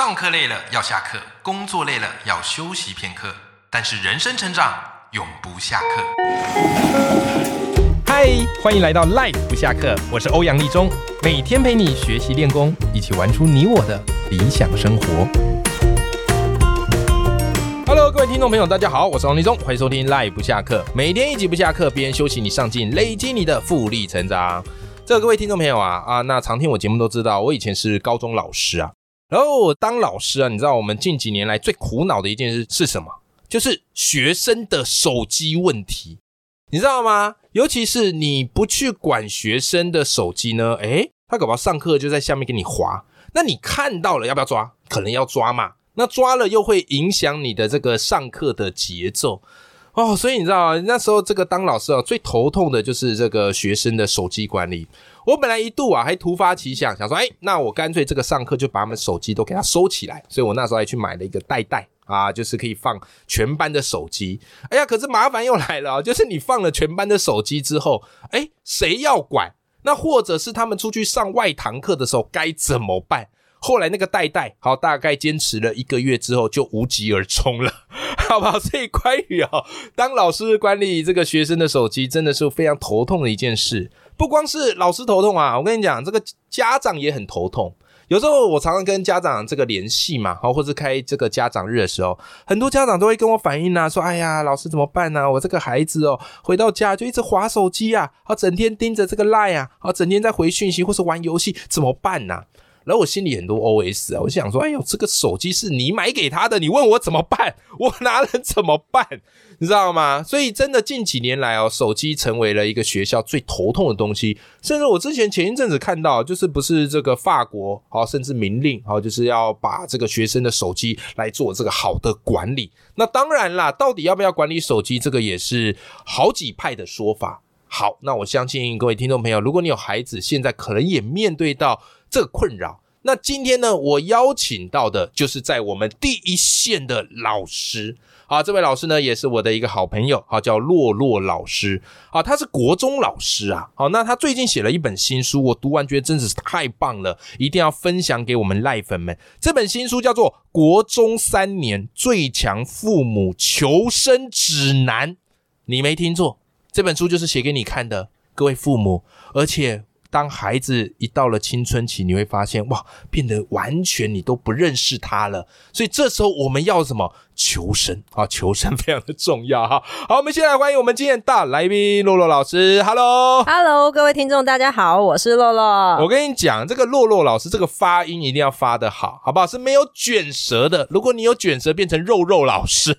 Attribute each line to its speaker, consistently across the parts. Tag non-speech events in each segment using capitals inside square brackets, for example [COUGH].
Speaker 1: 上课累了要下课，工作累了要休息片刻，但是人生成长永不下课。嗨，欢迎来到 Life 不下课，我是欧阳立中，每天陪你学习练功，一起玩出你我的理想生活。Hello，各位听众朋友，大家好，我是王立中，欢迎收听 Life 不下课，每天一集不下课，边休息你上进，累积你的复利成长。这各位听众朋友啊啊，那常听我节目都知道，我以前是高中老师啊。然后当老师啊，你知道我们近几年来最苦恼的一件事是什么？就是学生的手机问题，你知道吗？尤其是你不去管学生的手机呢，诶，他搞不好上课就在下面给你划，那你看到了要不要抓？可能要抓嘛。那抓了又会影响你的这个上课的节奏哦。所以你知道那时候这个当老师啊，最头痛的就是这个学生的手机管理。我本来一度啊还突发奇想，想说，哎，那我干脆这个上课就把他们手机都给他收起来。所以我那时候还去买了一个袋袋啊，就是可以放全班的手机。哎呀，可是麻烦又来了，就是你放了全班的手机之后，哎，谁要管？那或者是他们出去上外堂课的时候该怎么办？后来那个袋袋，好，大概坚持了一个月之后就无疾而终了，好不好？所以关于啊，当老师管理这个学生的手机，真的是非常头痛的一件事。不光是老师头痛啊，我跟你讲，这个家长也很头痛。有时候我常常跟家长这个联系嘛，好，或是开这个家长日的时候，很多家长都会跟我反映啊，说：“哎呀，老师怎么办呢？我这个孩子哦，回到家就一直划手机啊，他整天盯着这个 line 啊，啊，整天在回讯息或是玩游戏，怎么办呢？”然后我心里很多 OS 啊，我想说：“哎呦，这个手机是你买给他的，你问我怎么办？[LAUGHS] 我拿了怎么办？”你知道吗？所以真的近几年来哦，手机成为了一个学校最头痛的东西。甚至我之前前一阵子看到，就是不是这个法国好，甚至明令好，就是要把这个学生的手机来做这个好的管理。那当然啦，到底要不要管理手机，这个也是好几派的说法。好，那我相信各位听众朋友，如果你有孩子，现在可能也面对到这个困扰。那今天呢，我邀请到的就是在我们第一线的老师。好，这位老师呢也是我的一个好朋友，好叫洛洛老师，好他是国中老师啊，好那他最近写了一本新书，我读完觉得真的是太棒了，一定要分享给我们赖粉们。这本新书叫做《国中三年最强父母求生指南》，你没听错，这本书就是写给你看的，各位父母，而且。当孩子一到了青春期，你会发现哇，变得完全你都不认识他了。所以这时候我们要什么？求生啊，求生非常的重要哈。好，我们先来欢迎我们今天大来宾洛洛老师。
Speaker 2: Hello，Hello，各位听众大家好，我是洛洛。
Speaker 1: 我跟你讲，这个洛洛老师这个发音一定要发的好，好不好？是没有卷舌的。如果你有卷舌，变成肉肉老师。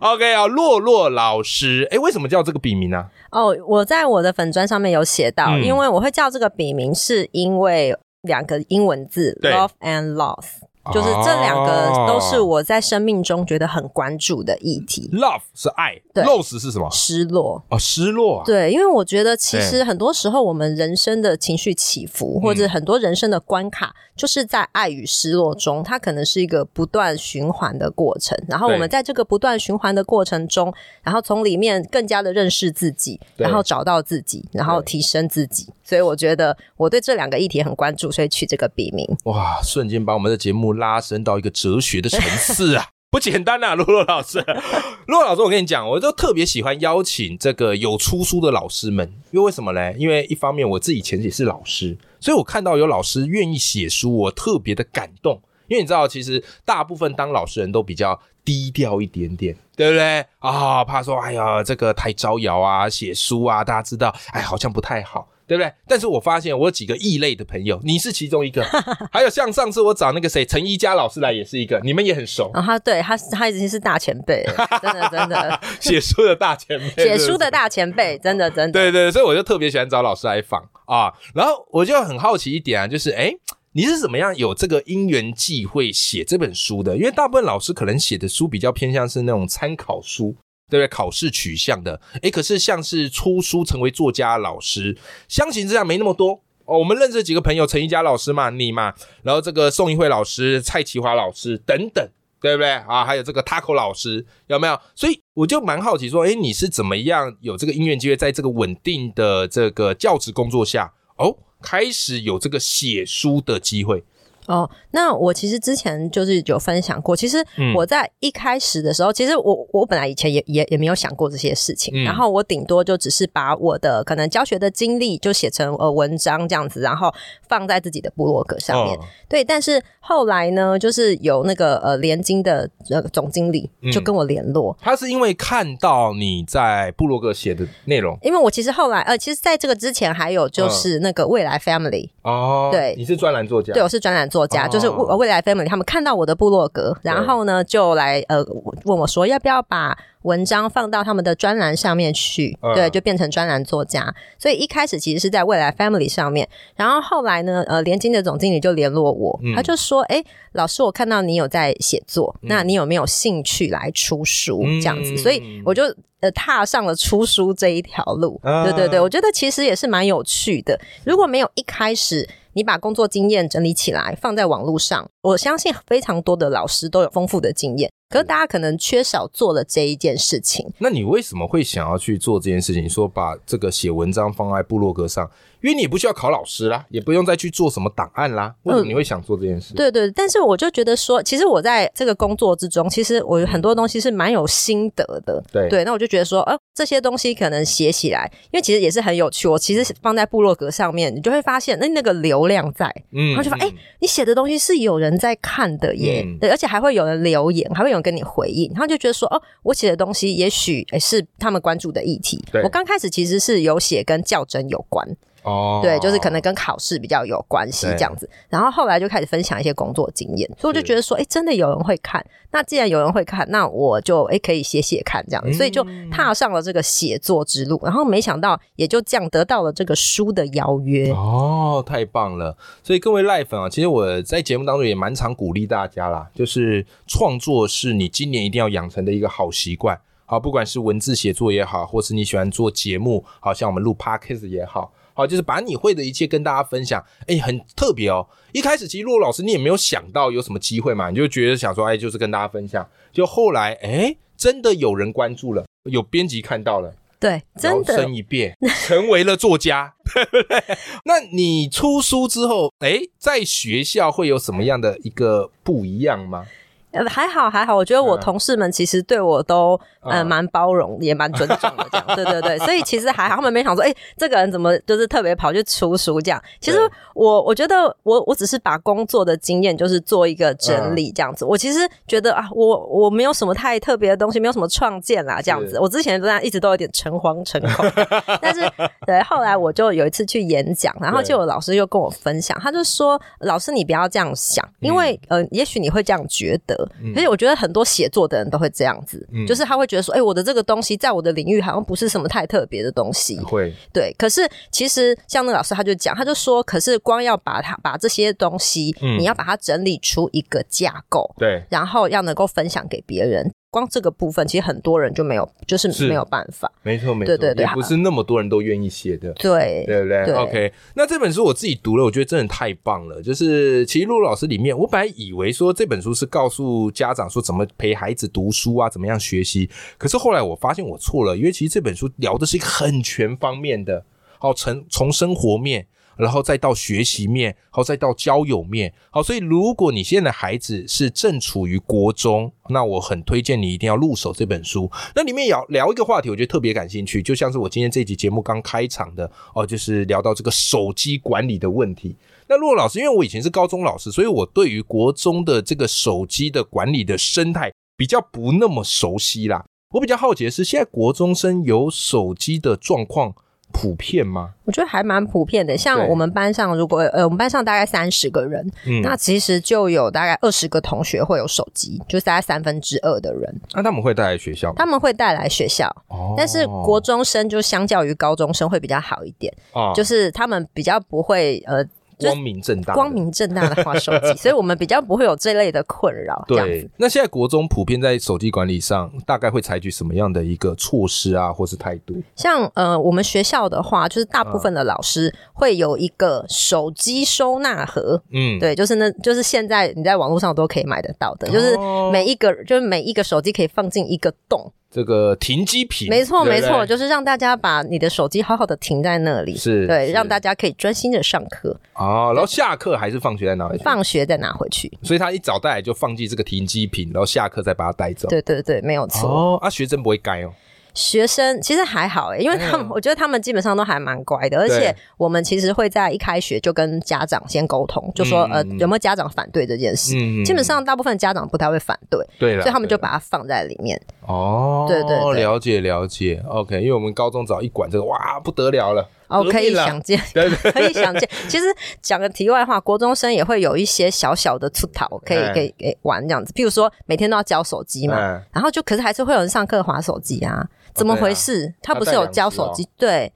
Speaker 1: OK 啊，洛洛老师，哎，为什么叫这个笔名呢？
Speaker 2: 哦，我在我的粉砖上面有写到，因为我会叫这个笔名，是因为两个英文字，love and loss。就是这两个都是我在生命中觉得很关注的议题。
Speaker 1: Love 是爱对，loss 是什么？
Speaker 2: 失落
Speaker 1: 哦，失落。
Speaker 2: 对，因为我觉得其实很多时候我们人生的情绪起伏，或者很多人生的关卡，就是在爱与失落中，它可能是一个不断循环的过程。然后我们在这个不断循环的过程中，然后从里面更加的认识自己，然后找到自己，然后提升自己。所以我觉得我对这两个议题很关注，所以取这个笔名。
Speaker 1: 哇，瞬间把我们的节目拉升到一个哲学的层次啊，[LAUGHS] 不简单啊，洛洛老师，[LAUGHS] 洛老师，我跟你讲，我就特别喜欢邀请这个有出书的老师们，因为为什么呢？因为一方面我自己以前也是老师，所以我看到有老师愿意写书，我特别的感动。因为你知道，其实大部分当老师人都比较低调一点点，对不对啊？怕说，哎呀，这个太招摇啊，写书啊，大家知道，哎，好像不太好。对不对？但是我发现我有几个异类的朋友，你是其中一个，还有像上次我找那个谁陈一佳老师来也是一个，你们也很熟
Speaker 2: 啊。他对他他已经是大前辈，真的真的 [LAUGHS]
Speaker 1: 写书的大前辈，
Speaker 2: 写书的大前辈，真的真的。
Speaker 1: 对对，所以我就特别喜欢找老师来访啊。然后我就很好奇一点啊，就是哎，你是怎么样有这个因缘际会写这本书的？因为大部分老师可能写的书比较偏向是那种参考书。对不对？考试取向的，诶可是像是出书成为作家老师，相形之下没那么多哦。我们认识几个朋友，陈一佳老师嘛，你嘛，然后这个宋一慧老师、蔡奇华老师等等，对不对啊？还有这个 Taco 老师，有没有？所以我就蛮好奇说，诶你是怎么样有这个音乐机会，在这个稳定的这个教职工作下，哦，开始有这个写书的机会？
Speaker 2: 哦，那我其实之前就是有分享过，其实我在一开始的时候，其实我我本来以前也也也没有想过这些事情，然后我顶多就只是把我的可能教学的经历就写成呃文章这样子，然后放在自己的部落格上面。对，但是后来呢，就是有那个呃联金的呃总经理就跟我联络，
Speaker 1: 他是因为看到你在部落格写的内容，
Speaker 2: 因为我其实后来呃，其实在这个之前还有就是那个未来 Family
Speaker 1: 哦，
Speaker 2: 对，
Speaker 1: 你是专栏作家，
Speaker 2: 对，我是专栏作。作家就是未未来 family，他们看到我的部落格，然后呢就来呃问我说要不要把文章放到他们的专栏上面去，对，就变成专栏作家。所以一开始其实是在未来 family 上面，然后后来呢，呃，联金的总经理就联络我，他就说：“哎，老师，我看到你有在写作，那你有没有兴趣来出书这样子？”所以我就呃踏上了出书这一条路。对对对，我觉得其实也是蛮有趣的。如果没有一开始。你把工作经验整理起来，放在网络上，我相信非常多的老师都有丰富的经验。可是大家可能缺少做了这一件事情。
Speaker 1: 那你为什么会想要去做这件事情？说把这个写文章放在部落格上？因为你不需要考老师啦，也不用再去做什么档案啦。为什么你会想做这件事？
Speaker 2: 对对，但是我就觉得说，其实我在这个工作之中，其实我有很多东西是蛮有心得的。
Speaker 1: 对
Speaker 2: 对，那我就觉得说，呃，这些东西可能写起来，因为其实也是很有趣。我其实放在部落格上面，你就会发现那那个流量在，嗯，然后就发现，哎，你写的东西是有人在看的耶，对，而且还会有人留言，还会有人跟你回应，然后就觉得说，哦，我写的东西也许是他们关注的议题。我刚开始其实是有写跟较真有关。哦，对，就是可能跟考试比较有关系这样子，然后后来就开始分享一些工作经验，所以我就觉得说，哎，真的有人会看，那既然有人会看，那我就哎可以写写看这样，所以就踏上了这个写作之路，然后没想到也就这样得到了这个书的邀约。
Speaker 1: 哦，太棒了！所以各位赖粉啊，其实我在节目当中也蛮常鼓励大家啦，就是创作是你今年一定要养成的一个好习惯。好，不管是文字写作也好，或是你喜欢做节目，好像我们录 podcast 也好。好，就是把你会的一切跟大家分享，哎，很特别哦。一开始其实洛老师你也没有想到有什么机会嘛，你就觉得想说，哎，就是跟大家分享。就后来，哎，真的有人关注了，有编辑看到了，
Speaker 2: 对，真的
Speaker 1: 生一变，成为了作家，对不对？那你出书之后，哎，在学校会有什么样的一个不一样吗？
Speaker 2: 呃，还好还好，我觉得我同事们其实对我都呃蛮包容，也蛮尊重的，这样，对对对，所以其实还好，他们没想说，哎，这个人怎么就是特别跑去出书这样。其实我我觉得我我只是把工作的经验就是做一个整理这样子。我其实觉得啊，我我没有什么太特别的东西，没有什么创建啦这样子。我之前这样一直都有点诚惶诚恐，[LAUGHS] 但是对后来我就有一次去演讲，然后就有老师又跟我分享，他就说，老师你不要这样想，因为呃，也许你会这样觉得。而且我觉得很多写作的人都会这样子，就是他会觉得说，哎，我的这个东西在我的领域好像不是什么太特别的东西。
Speaker 1: 会，
Speaker 2: 对。可是其实像那老师他就讲，他就说，可是光要把它把这些东西，你要把它整理出一个架构，
Speaker 1: 对，
Speaker 2: 然后要能够分享给别人。光这个部分，其实很多人就没有，就是没有办法。
Speaker 1: 没错，没错，对对对，不是那么多人都愿意写的。
Speaker 2: 对，
Speaker 1: 对不对？OK，那这本书我自己读了，我觉得真的太棒了。就是其实陆老师里面，我本来以为说这本书是告诉家长说怎么陪孩子读书啊，怎么样学习。可是后来我发现我错了，因为其实这本书聊的是一个很全方面的，好从从生活面。然后再到学习面，好再到交友面，好，所以如果你现在的孩子是正处于国中，那我很推荐你一定要入手这本书。那里面聊聊一个话题，我觉得特别感兴趣，就像是我今天这集节目刚开场的哦，就是聊到这个手机管理的问题。那洛老师，因为我以前是高中老师，所以我对于国中的这个手机的管理的生态比较不那么熟悉啦。我比较好奇的是，现在国中生有手机的状况。普遍吗？
Speaker 2: 我觉得还蛮普遍的。像我们班上，如果呃，我们班上大概三十个人，那其实就有大概二十个同学会有手机，就是大概三分之二的人。
Speaker 1: 那他们会带来学校？
Speaker 2: 他们会带来学校，哦但是国中生就相较于高中生会比较好一点，就是他们比较不会呃。
Speaker 1: 光明正大，
Speaker 2: 光明正大的划手机，[LAUGHS] 所以我们比较不会有这类的困扰。对，
Speaker 1: 那现在国中普遍在手机管理上，大概会采取什么样的一个措施啊，或是态度？
Speaker 2: 像呃，我们学校的话，就是大部分的老师会有一个手机收纳盒。嗯，对，就是那，就是现在你在网络上都可以买得到的，就是每一个，就是每一个手机可以放进一个洞。
Speaker 1: 这个停机坪，
Speaker 2: 没错没错，就是让大家把你的手机好好的停在那里，对，
Speaker 1: 是对
Speaker 2: 让大家可以专心的上课，
Speaker 1: 哦，然后下课还是放学在哪里？
Speaker 2: 放学再拿回去。
Speaker 1: 所以他一早带来就放进这个停机坪，然后下课再把它带走。
Speaker 2: 对对对，没有错。
Speaker 1: 哦，啊，学生不会该哦。
Speaker 2: 学生其实还好诶，因为他们、
Speaker 1: 嗯
Speaker 2: 我觉得他们基本上都还蛮乖的，而且我们其实会在一开学就跟家长先沟通，就说、呃有没有家长反对这件事。
Speaker 1: 嗯
Speaker 2: 基本上大部分家长不太会反对，
Speaker 1: 对了，
Speaker 2: 所以他们就把它放在里面。
Speaker 1: 哦，
Speaker 2: 对对对
Speaker 1: 了解了解。OK，因为我们高中只要一管这个，哇，不得了了。
Speaker 2: 哦，可以想见，[LAUGHS]
Speaker 1: 对对 [LAUGHS]
Speaker 2: 可以想见。其实讲个题外话，国中生也会有一些小小的出逃，可以
Speaker 1: 哎
Speaker 2: 可以给玩这样子。譬如说每天都要交手机嘛，
Speaker 1: 哎
Speaker 2: 然后就可是还是会有人上课划手机啊，怎么回事？他不是有交手机？对，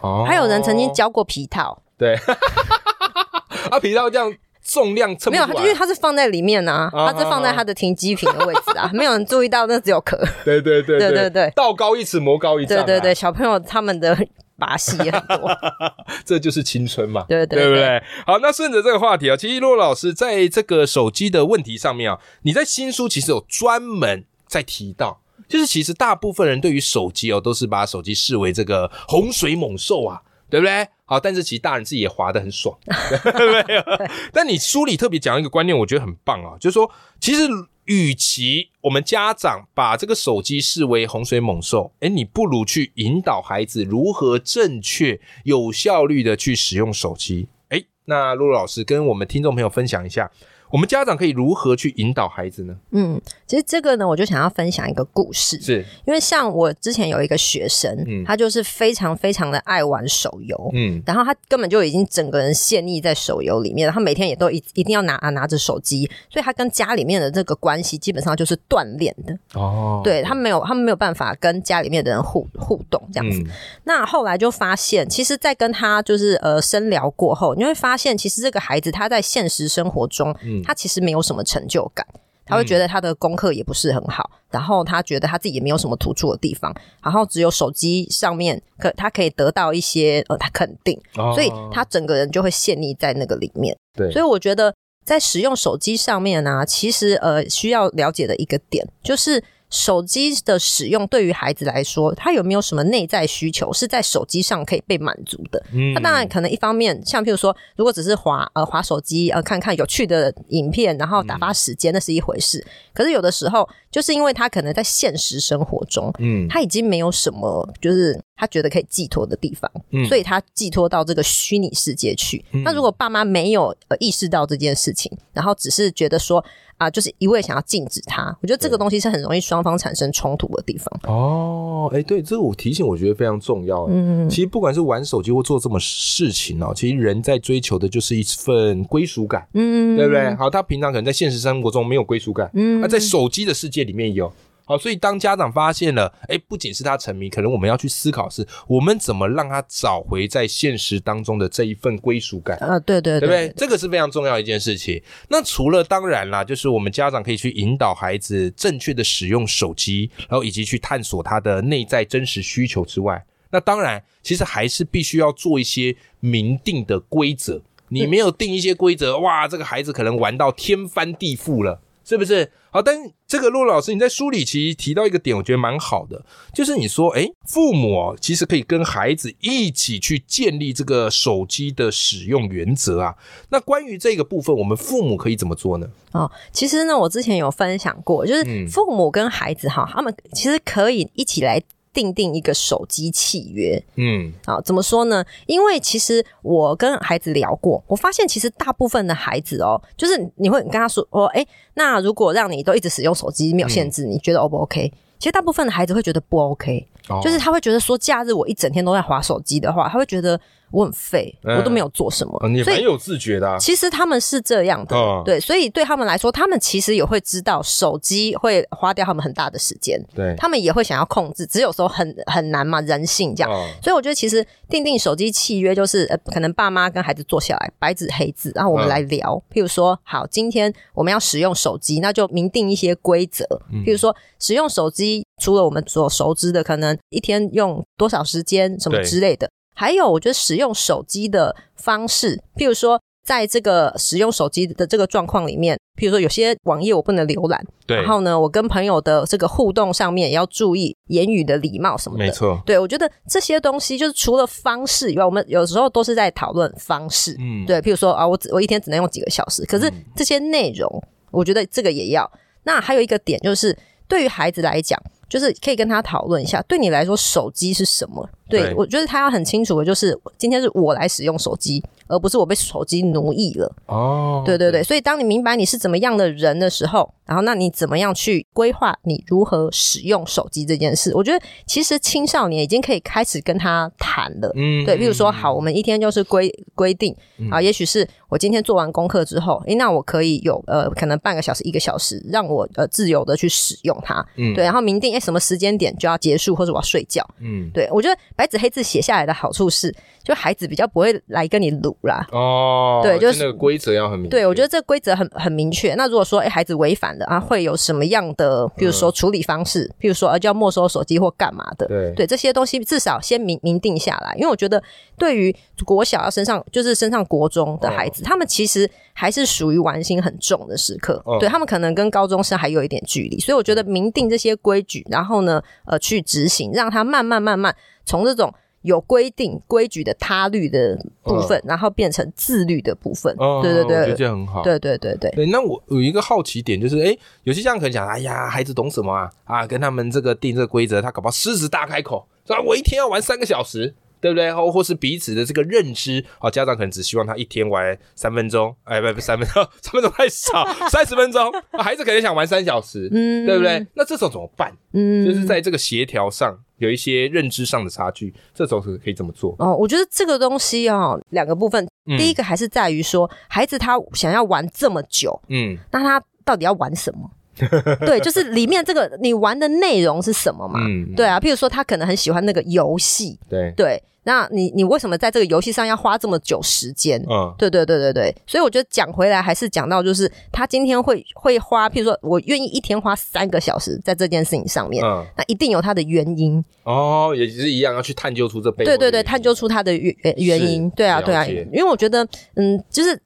Speaker 1: 哦
Speaker 2: 还有人曾经交过皮套，
Speaker 1: 对，[LAUGHS] 啊，皮套这样重量称
Speaker 2: 没有，因为它是放在里面啊，
Speaker 1: 啊
Speaker 2: 他是放在它的停机坪的位置啊，没有人注意到那只有壳。
Speaker 1: 对对对
Speaker 2: 对对对
Speaker 1: 道高一尺，魔高一丈、啊。
Speaker 2: 对对对，，小朋友他们的把戏也很多。[LAUGHS]
Speaker 1: 这就是青春嘛。
Speaker 2: 对对
Speaker 1: 对不对？好，那顺着这个话题啊，其实洛老师在这个手机的问题上面啊，你在新书其实有专门在提到，就是其实大部分人对于手机哦，都是把手机视为这个洪水猛兽啊，对不对？好，但是其实大人自己也滑得很爽，[LAUGHS] 对不对？但你书里特别讲一个观念，我觉得很棒啊，就是说，其实与其我们家长把这个手机视为洪水猛兽，诶，你不如去引导孩子如何正确、有效率的去使用手机。诶，那露露老师跟我们听众朋友分享一下，我们家长可以如何去引导孩子呢？
Speaker 2: 嗯，其实这个呢，我就想要分享一个故事。
Speaker 1: 是，
Speaker 2: 因为像我之前有一个学生，
Speaker 1: 嗯
Speaker 2: 他就是非常非常的爱玩手游，
Speaker 1: 嗯，
Speaker 2: 然后他根本就已经整个人陷溺在手游里面，他每天也都一一定要拿拿着手机，所以他跟家里面的这个关系基本上就是断裂的。
Speaker 1: 哦，
Speaker 2: 对他没有，他们没有办法跟家里面的人互互动这样子。
Speaker 1: 嗯
Speaker 2: 那后来就发现，其实，在跟他就是呃深聊过后，你会发现，其实这个孩子他在现实生活中，
Speaker 1: 嗯
Speaker 2: 他其实没有什么成就感。他会觉得他的功课也不是很好，然后他觉得他自己也没有什么突出的地方，然后只有手机上面可他可以得到一些呃他肯定，
Speaker 1: 哦
Speaker 2: 所以他整个人就会陷溺在那个里面。
Speaker 1: 对，
Speaker 2: 所以我觉得在使用手机上面呢、其实呃需要了解的一个点就是。手机的使用对于孩子来说，他有没有什么内在需求是在手机上可以被满足的？
Speaker 1: 嗯
Speaker 2: 那当然可能一方面，像譬如说，如果只是滑呃滑手机呃看看有趣的影片，然后打发时间，那是一回事。可是有的时候，就是因为他可能在现实生活中，
Speaker 1: 嗯
Speaker 2: 他已经没有什么就是他觉得可以寄托的地方，
Speaker 1: 嗯
Speaker 2: 所以他寄托到这个虚拟世界去。
Speaker 1: 嗯
Speaker 2: 那如果爸妈没有呃意识到这件事情，然后只是觉得说啊、就是一味想要禁止他，我觉得这个东西是很容易双方产生冲突的地方。
Speaker 1: 哦，哎，对，这个我提醒，我觉得非常重要。
Speaker 2: 嗯，
Speaker 1: 其实不管是玩手机或做这么事情哦，其实人在追求的就是一份归属感，
Speaker 2: 嗯，
Speaker 1: 对不对？好，他平常可能在现实生活中没有归属感，
Speaker 2: 嗯
Speaker 1: 那在手机的世界里面有。好，所以当家长发现了，哎，不仅是他沉迷，可能我们要去思考是，我们怎么让他找回在现实当中的这一份归属感。
Speaker 2: 啊，对对
Speaker 1: 对不对？这个是非常重要一件事情。那除了当然啦，就是我们家长可以去引导孩子正确的使用手机，然后以及去探索他的内在真实需求之外，那当然其实还是必须要做一些明定的规则。你没有定一些规则，哇，这个孩子可能玩到天翻地覆了。是不是？好，但这个陆老师你在书里其实提到一个点，我觉得蛮好的，就是你说，诶，父母哦，其实可以跟孩子一起去建立这个手机的使用原则啊。那关于这个部分，我们父母可以怎么做呢？
Speaker 2: 哦，其实呢，我之前有分享过，就是
Speaker 1: 嗯
Speaker 2: 父母跟孩子哈，他们其实可以一起来订定一个手机契约。
Speaker 1: 嗯
Speaker 2: 啊，怎么说呢？因为其实我跟孩子聊过，我发现其实大部分的孩子哦，就是你会跟他说，哦，哎，那如果让你都一直使用手机没有限制，你觉得 O 不 OK？其实大部分的孩子会觉得不 OK，、
Speaker 1: 哦
Speaker 2: 就是他会觉得说，假日我一整天都在划手机的话，他会觉得我很废，
Speaker 1: 嗯
Speaker 2: 我都没有做什么，
Speaker 1: 哦你
Speaker 2: 所以
Speaker 1: 蛮有自觉的、啊。
Speaker 2: 其实他们是这样的，
Speaker 1: 哦
Speaker 2: 对，所以对他们来说，他们其实也会知道手机会花掉他们很大的时间，
Speaker 1: 对，
Speaker 2: 他们也会想要控制，只有时候很很难嘛，人性这样。
Speaker 1: 哦
Speaker 2: 所以我觉得其实定定手机契约就是，呃，可能爸妈跟孩子坐下来，白纸黑字，然后我们
Speaker 1: 嗯
Speaker 2: 来聊。譬如说，好，今天我们要使用手机，那就明定一些规则。
Speaker 1: 嗯
Speaker 2: 譬如说，使用手机除了我们所熟知的，可能一天用多少时间什么之类的，还有我觉得使用手机的方式，譬如说。在这个使用手机的这个状况里面，譬如说有些网页我不能浏览，
Speaker 1: 对，
Speaker 2: 然后呢，我跟朋友的这个互动上面也要注意言语的礼貌什么的，
Speaker 1: 没错。
Speaker 2: 对，我觉得这些东西就是除了方式以外，我们有时候都是在讨论方式，嗯，对，譬如说啊，我只我一天只能用几个小时，可是这些内容，我觉得这个也要。那还有一个点就是，对于孩子来讲。就是可以跟他讨论一下，对你来说手机是什么？对我觉得他要很清楚的，就是今天是我来使用手机。而不是我被手机奴役了。哦，对对对，所以当你明白你是怎么样的人的时候，然后那你怎么样去规划你如何使用手机这件事？我觉得其实青少年已经可以开始跟他谈了，嗯，对，比如说好，我们一天就是规规定啊，也许是我今天做完功课之后，诶，那我可以有呃可能半个小时一个小时让我呃自由的去使用它，嗯，对，然后明定诶什么时间点就要结束或者我要睡觉，嗯，对我觉得白纸黑字写下来的好处是。就孩子比较不会来跟你撸啦，哦，对，就是
Speaker 1: 那个规则要很明，
Speaker 2: 对我觉得这个规则很很明确。那如果说哎孩子违反了啊，会有什么样的，比如说处理方式，譬如说啊就要没收手机或干嘛的，
Speaker 1: 对，
Speaker 2: 对这些东西至少先明明定下来。因为我觉得对于国小要升上就是身上国中的孩子，他们其实还是属于玩心很重的时刻，对他们可能跟高中生还有一点距离，所以我觉得明定这些规矩，然后呢呃去执行，让他慢慢慢慢从这种。有规定规矩的他律的部分，然后变成自律的部分。对对对，
Speaker 1: 我觉得这很好。
Speaker 2: 对对对对。
Speaker 1: 对，那我有一个好奇点，就是哎，有些家长可能讲，哎呀，孩子懂什么啊？啊，跟他们这个定这个规则，他搞不好狮子大开口，说我一天要玩三个小时，对不对？或或是彼此的这个认知，啊，家长可能只希望他一天玩三分钟，哎，不不，三分钟，[LAUGHS] 三分钟太少，[LAUGHS] 三十分钟，孩子可能想玩三小时，嗯，对不对？那这种怎么办？嗯，就是在这个协调上。有一些认知上的差距，这时候是可以怎么做？
Speaker 2: 哦，我觉得这个东西啊，两个部分，第一个还是在于说，孩子他想要玩这么久，嗯，那他到底要玩什么？[LAUGHS] 对，就是里面这个你玩的内容是什么嘛？嗯，对啊，譬如说他可能很喜欢那个游戏，
Speaker 1: 对
Speaker 2: 对。那你你为什么在这个游戏上要花这么久时间？嗯，对对对对对，所以我觉得讲回来还是讲到，就是他今天会会花，譬如说我愿意一天花三个小时在这件事情上面，嗯，那一定有他的原因。
Speaker 1: 哦，也是一样要去探究出这背
Speaker 2: 对对对，探究出他的原原因。对啊对啊，因为我觉得，嗯，就是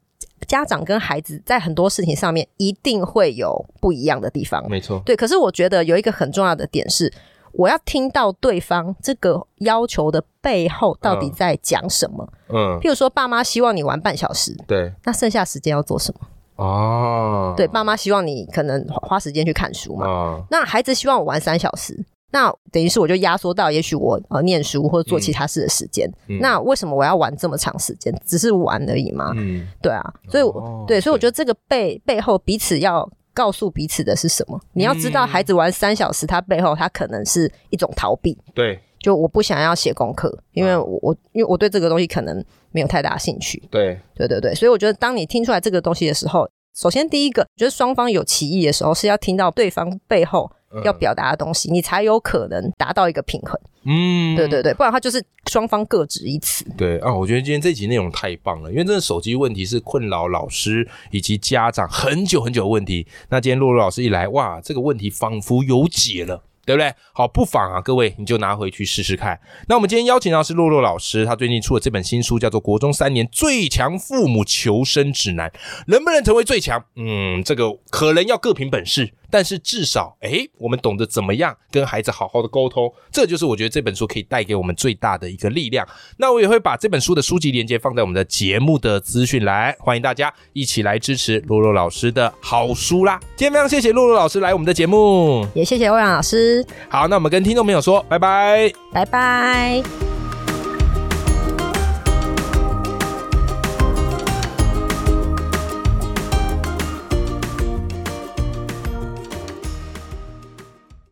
Speaker 2: 家长跟孩子在很多事情上面一定会有不一样的地方。
Speaker 1: 没错，
Speaker 2: 对。可是我觉得有一个很重要的点是。我要听到对方这个要求的背后到底在讲什么？嗯，譬如说，爸妈希望你玩半小时，
Speaker 1: 对，
Speaker 2: 那剩下时间要做什么？哦，对，爸妈希望你可能花时间去看书嘛。那孩子希望我玩三小时，那等于是我就压缩到也许我呃念书或者做其他事的时间。那为什么我要玩这么长时间？只是玩而已嘛？嗯，对啊，所以对，所以我觉得这个背背后彼此要。告诉彼此的是什么？你要知道，孩子玩三小时，他背后他可能是一种逃避。
Speaker 1: 对，
Speaker 2: 就我不想要写功课，因为我我因为我对这个东西可能没有太大兴趣。
Speaker 1: 对，
Speaker 2: 对对对，所以我觉得，当你听出来这个东西的时候，首先第一个，觉得双方有歧义的时候，是要听到对方背后。要表达的东西，你才有可能达到一个平衡。嗯，对对对，不然它就是双方各执一词。
Speaker 1: 对啊，我觉得今天这集内容太棒了，因为这个手机问题是困扰老师以及家长很久很久的问题。那今天洛洛老师一来，哇，这个问题仿佛有解了。对不对？好，不妨啊，各位你就拿回去试试看。那我们今天邀请到是洛洛老师，他最近出了这本新书，叫做《国中三年最强父母求生指南》。能不能成为最强？嗯，这个可能要各凭本事，但是至少，哎，我们懂得怎么样跟孩子好好的沟通，这就是我觉得这本书可以带给我们最大的一个力量。那我也会把这本书的书籍链接放在我们的节目的资讯栏，欢迎大家一起来支持洛洛老师的好书啦。今天非常谢谢洛洛老师来我们的节目，
Speaker 2: 也谢谢欧阳老师。
Speaker 1: 好，那我们跟听众朋友说拜拜，
Speaker 2: 拜拜。